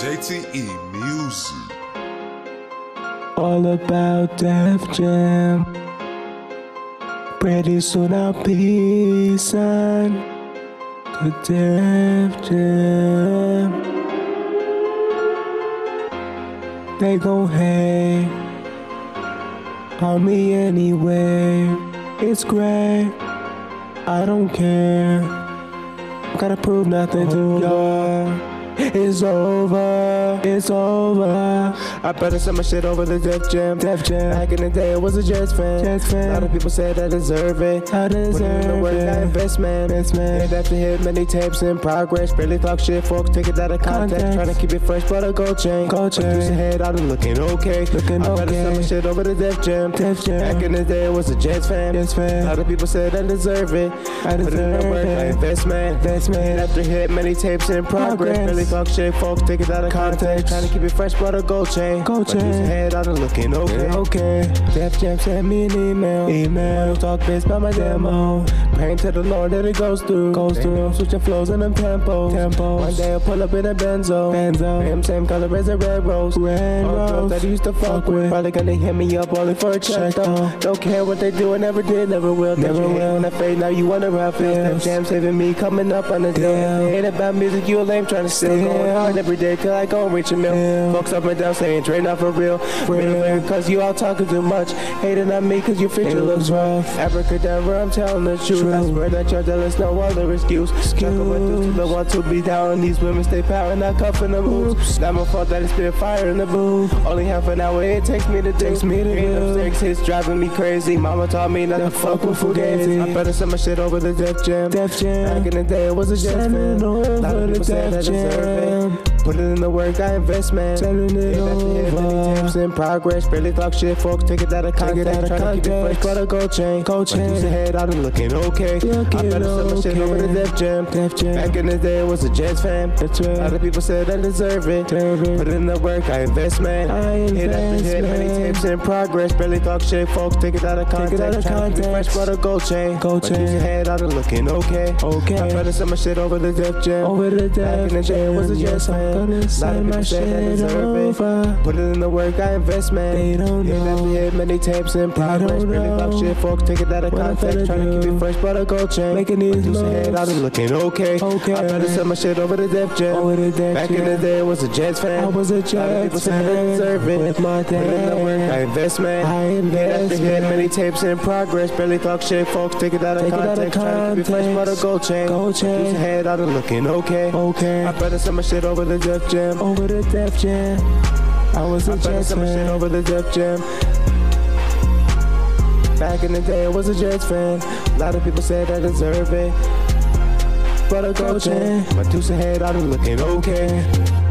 JTE Music. All about Def Jam. Pretty soon I'll be signed to Def Jam. They gon' hate on me anyway. It's great. I don't care. Gotta prove nothing to oh, y'all. It's over, it's over. I better send my shit over to Def Jam. Def Jam. Back in the day, I was a Jets fan. Jets fan. A lot of people said I deserve it. I deserve Put in the work, it. I invest, man. Invest, man. Hit after hit, many tapes in progress. Barely talk shit, folks take it out of context. context. Trying to keep it fresh, but a gold chain. Gold chain. Produce ahead, I'm looking okay. Looking I okay. better send my shit over to Def Jam. Def Jam. Back in the day, I was a Jets fan. Jets fan. A lot of people said I deserve it. I deserve Put in the work, it. I invest, man. Invest, man. Hit after hit, many tapes in progress. progress. Barely talk shit, folks take it out of context. Trying to keep it fresh, but a gold chain. Gold chain. But head out of looking okay. Okay. Def Jam sent me an email. Email. Talk based about my demo. Praying to the Lord that it goes through. Goes through. Switching flows and them tempos. Tempos. One day I'll pull up in a Benzo. Benzo. Him same color as a red rose. Red rose. That he used to fuck with. Probably gonna hit me up only for a check though. Don't care what they do, I never did, never will. Never will. When I fade, now you wonder how I feel. Def Jam saving me, coming up on the deal. Ain't about music, you a lame trying to steal. Going hard every day till I go reach a mill. Yeah. Folks up and down saying trade not for real. real. Cause you all talking too much. Hating on me cause your future looks rough. Abracadabra, I'm telling the truth. True. I swear that you're jealous, no other excuse. excuse. to the want to be down. These women stay power, not cuffing the moves. Not my fault that it's been fire in the booth. Only half an hour it takes me to takes me to do. Six hits driving me crazy. Mama taught me not to fuck with Fugazi. I better send my shit over the Def Jam. Def Jam. Back in the day, it was a Jets fan. A lot of people said I deserve it. Put it in the work, I invest, man. Telling it yeah, over. Many times in progress, barely talk shit, folks. Take it out of context. It out of context. to keep it fresh, got a gold chain. Gold chain. Use out and looking okay. Looking I better send my shit over to Def Jam. Def Jam. Back in the day, I was a Jets fan. That's right. A lot of people said I deserve it. Deserve it. Put it in the work, I invest, man. I invest, hit after hit, man. many tapes in progress, barely talk shit, folks. Take it out of context. Take it out of context. to keep it fresh, got a gold chain. Gold chain. Use out and looking okay. Okay. I better send my shit over to Def Jam. Over to Def Jam. Back in the day, I was a Jets fan my shit over. Put it in the work, I invest, man. They don't know. Hit after hit, many tapes in progress. Really fuck shit, folks, take it out of context. Trying to keep it fresh, but a gold chain. Making these moves. head out and looking okay. Okay. I better sell my shit over to Def Jam. Over to Def Back in the day, I was a Jets fan. I was a Jets fan. People said I deserve it. With my dad. Put it in the work, I invest, man. I invest, Hit after hit, many tapes in progress. Barely talk shit, folks, take it out of context. Trying to keep it fresh, but a gold chain. Gold chain. head out and looking okay. Okay. I better sell my shit over the Def Jam. Over the Def Jam. I was a Jets fan. Shit over the Def Jam. Back in the day, I was a Jets fan. A lot of people said I deserve it. But I go. My two head, I'm looking okay.